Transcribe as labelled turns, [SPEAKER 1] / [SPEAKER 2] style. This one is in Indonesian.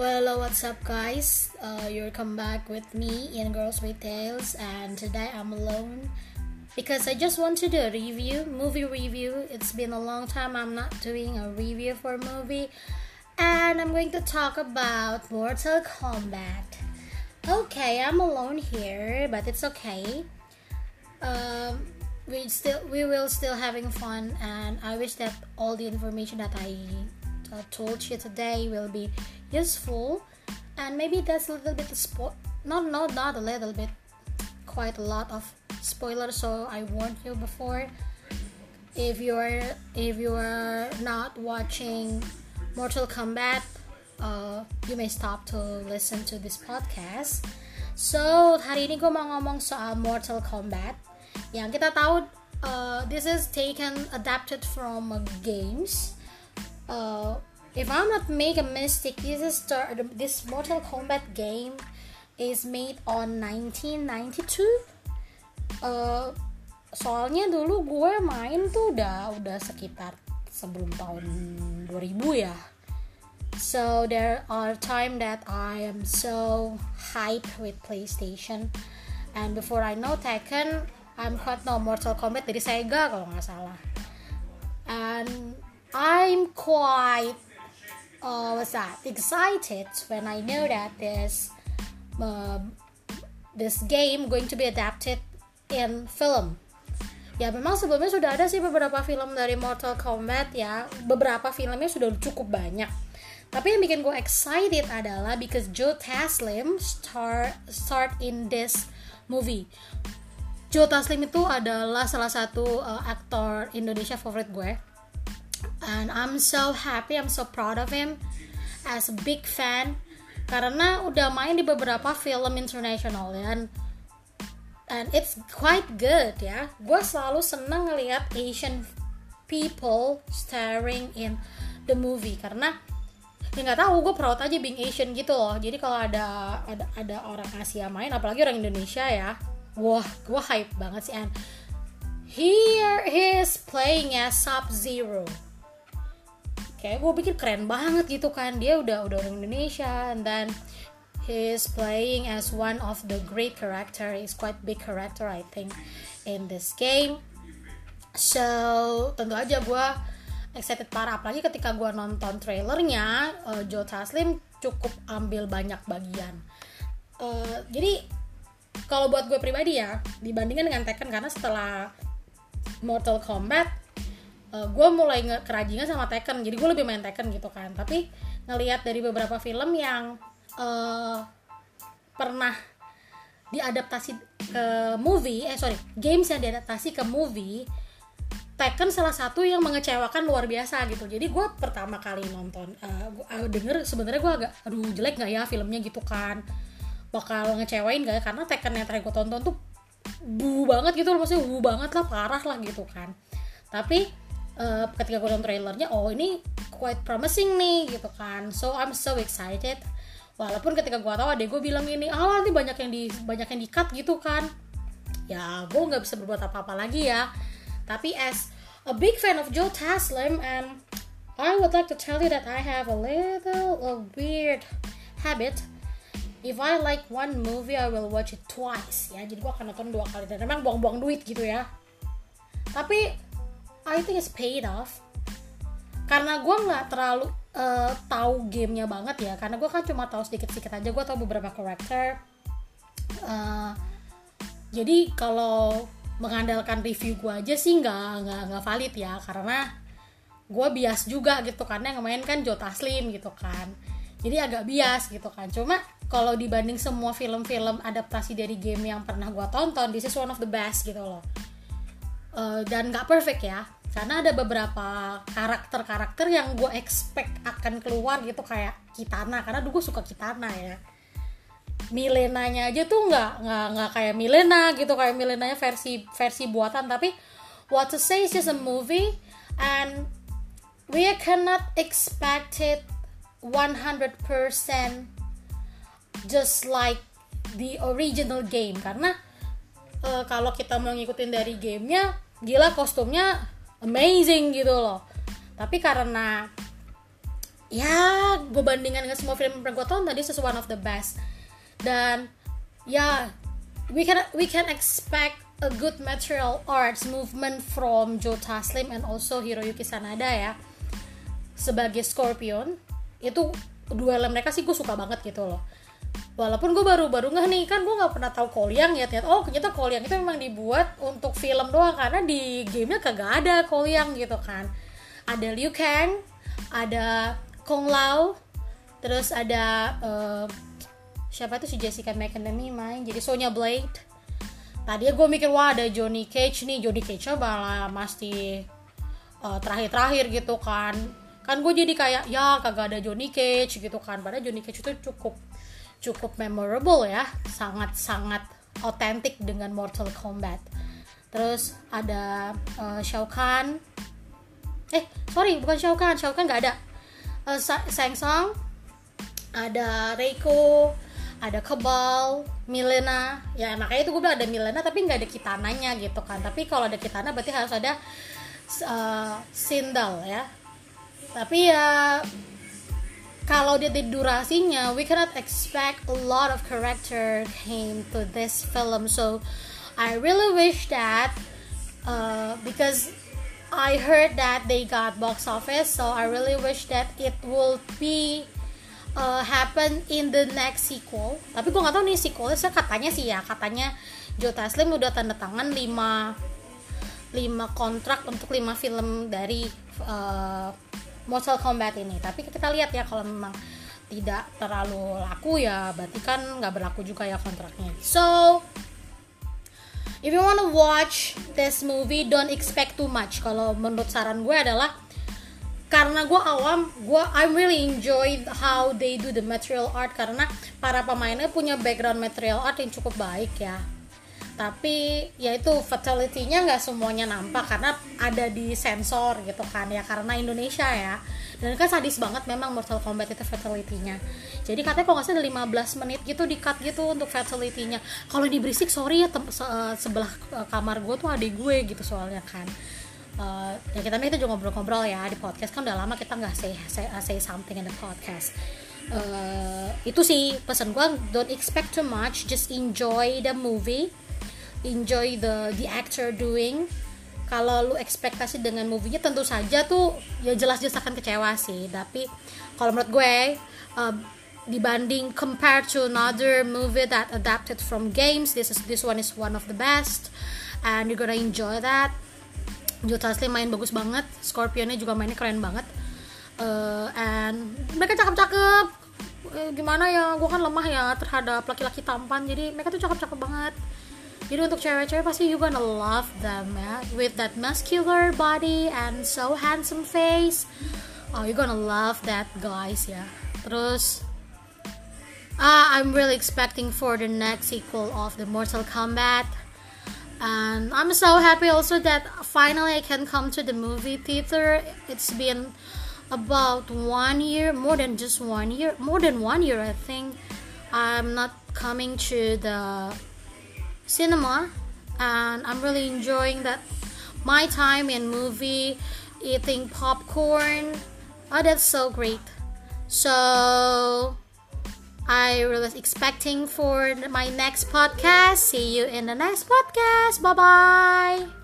[SPEAKER 1] Well, what's up, guys? Uh, you're come back with me in Girls with Tales, and today I'm alone because I just want to do a review, movie review. It's been a long time I'm not doing a review for a movie, and I'm going to talk about Mortal Kombat. Okay, I'm alone here, but it's okay. Um, we still we will still having fun, and I wish that all the information that I uh, told you today will be useful. And maybe there's a little bit of spo- not not not a little bit quite a lot of spoilers so i warned you before. If you're if you are not watching mortal kombat uh, you may stop to listen to this podcast. So hari ini gue mau ngomong soal mortal kombat. Yang kita tahu uh, this is taken adapted from uh, games uh, if I'm not make a mistake, this is start, this Mortal Kombat game is made on 1992. Uh, soalnya dulu gue main tuh udah udah sekitar sebelum tahun 2000 ya. So there are time that I am so hyped with PlayStation, and before I know Tekken, I'm quite no Mortal Kombat dari Sega kalau nggak salah. And I'm quite uh, was that excited when I know that this um, this game going to be adapted in film. Ya memang sebelumnya sudah ada sih beberapa film dari Mortal Kombat ya. Beberapa filmnya sudah cukup banyak. Tapi yang bikin gue excited adalah because Joe Taslim start start in this movie. Joe Taslim itu adalah salah satu uh, aktor Indonesia favorit gue and I'm so happy I'm so proud of him as a big fan. Karena udah main di beberapa film internasional dan and it's quite good ya. Gue selalu seneng ngelihat Asian people staring in the movie karena ya nggak tahu gue proud aja being Asian gitu loh. Jadi kalau ada ada ada orang Asia main apalagi orang Indonesia ya wah gue hype banget sih. And here he is playing as Sub Zero kayak gue pikir keren banget gitu kan. Dia udah udah orang Indonesia and then he's playing as one of the great character. Is quite big character I think in this game. So tentu aja gue excited parah. Apalagi ketika gue nonton trailernya uh, Joe Taslim cukup ambil banyak bagian. Uh, jadi kalau buat gue pribadi ya dibandingkan dengan Tekken karena setelah Mortal Kombat uh, eh, gue mulai kerajingan sama Tekken jadi gue lebih main Tekken gitu kan. Tapi ngelihat dari beberapa film yang uh, pernah diadaptasi ke movie eh sorry games yang diadaptasi ke movie Tekken salah satu yang mengecewakan luar biasa gitu. Jadi gue pertama kali nonton uh, denger sebenarnya gue agak aduh jelek nggak ya filmnya? gitu kan. Bakal ngecewain gak ya? Karena Tekken yang terakhir gue tonton tuh bu banget gitu loh. Maksudnya bu banget lah parah lah gitu kan. Tapi uh, ketika gue nonton trailernya oh ini quite promising nih gitu kan. So I'm so excited. Walaupun ketika gue tahu adek gue bilang ini ah nanti banyak yang di banyak yang di cut gitu kan. Ya gue nggak bisa berbuat apa-apa lagi ya. Tapi as a big fan of Joe Taslim and I would like to tell you that I have a little a weird habit. If I like one movie I will watch it twice ya. Jadi gue akan nonton dua kali. Dan memang buang-buang duit gitu ya. Tapi I think it's paid off. Karena gue nggak terlalu uh, tahu gamenya banget ya. Karena gue kan cuma tahu sedikit-sedikit aja. Gue tahu beberapa karakter. Uh, jadi kalau mengandalkan review gue aja sih nggak nggak nggak valid ya. Karena gue bias juga gitu karena yang main kan Joe Taslim gitu kan. Jadi agak bias gitu kan. Cuma kalau dibanding semua film-film adaptasi dari game yang pernah gue tonton this is one of the best gitu loh. Uh, dan nggak perfect ya karena ada beberapa karakter-karakter yang gue expect akan keluar gitu kayak Kitana. Karena dulu gue suka Kitana ya. Milenanya aja tuh nggak nggak nggak kayak Milena gitu kayak Milenanya versi versi buatan. Tapi what to say is just a movie and we cannot expect it 100% just like the original game. Karena uh, kalau kita mau ngikutin dari gamenya gila kostumnya amazing gitu loh. Tapi karena ya gue bandingkan dengan semua film yang pernah gue tonton this is one of the best. Dan ya we can we can expect a good material arts movement from Joe Taslim and also Hiroyuki Sanada ya sebagai Scorpion. Itu duel mereka sih gue suka banget gitu loh walaupun gue baru-baru nggak nih kan gue nggak pernah tahu Koliang ya ternyata oh ternyata Koliang itu memang dibuat untuk film doang karena di gamenya kagak ada Koliang gitu kan. Ada Liu Kang ada Kong Lao terus ada uh, siapa tuh si Jessica McAnamy main jadi Sonya Blade. Tadi gue mikir wah ada Johnny Cage nih. Johnny Cage malah masih uh, terakhir-terakhir gitu kan. Kan gue jadi kayak ya kagak ada Johnny Cage gitu kan. Padahal Johnny Cage itu cukup cukup memorable ya. Sangat sangat otentik dengan Mortal Kombat. Terus ada uh, Shao Kahn. Eh sorry bukan Shao Kahn. Shao Kahn nggak ada. Uh, Shang Tsung. Ada Reiko. Ada Kebal Milena. Ya makanya itu gue bilang ada Milena tapi nggak ada Kitananya gitu kan. Tapi kalau ada Kitana berarti harus ada uh, Sindal ya. Tapi ya kalau dia di durasinya we cannot expect a lot of character came to this film. So I really wish that uh, because I heard that they got box office so I really wish that it will be uh, happen in the next sequel. Tapi gue nggak tahu nih sequel saya katanya sih ya katanya Joe Taslim udah tanda tangan 5 5 kontrak untuk 5 film dari uh, Mortal Kombat ini. Tapi kita lihat ya kalau memang tidak terlalu laku ya berarti kan nggak berlaku juga ya kontraknya. So if you wanna watch this movie don't expect too much. Kalau menurut saran gue adalah karena gue awam gue I'm really enjoy how they do the material art. Karena para pemainnya punya background material art yang cukup baik ya tapi ya itu fatality-nya nggak semuanya nampak karena ada di sensor gitu kan ya karena Indonesia ya. Dan kan sadis banget memang Mortal Kombat itu fatality-nya jadi katanya kalau nggak salah 15 menit gitu di cut gitu untuk fatality-nya kalau di berisik sorry ya se eh, sebelah eh, kamar gue tuh adik gue gitu soalnya kan. Uh, ya kita kita juga ngobrol-ngobrol ya di podcast kan udah lama kita nggak say, say say something in the podcast. Uh, itu sih pesan gue don't expect too much just enjoy the movie enjoy the the actor doing kalau lu ekspektasi dengan movie-nya tentu saja tuh ya jelas-jelas akan kecewa sih. Tapi kalau menurut gue uh, dibanding compared to another movie that adapted from games this is this one is one of the best and you're gonna enjoy that. Joe Taslim main bagus banget Scorpionnya juga mainnya keren banget. Uh, and mereka cakep-cakep. Uh, gimana ya gue kan lemah ya terhadap laki-laki tampan jadi mereka tuh cakep-cakep banget jadi untuk cewek-cewek pasti you gonna love them ya with that muscular body and so handsome face. Oh you gonna love that guys ya terus uh, I'm really expecting for the next sequel of the Mortal Kombat. And I'm so happy also that finally I can come to the movie theater. It's been about one year more than just one year more than one year I think. I'm not coming to the cinema and I'm really enjoying that my time in movie eating popcorn. Oh that's so great. So I was expecting for my next podcast. See you in the next podcast. Bye bye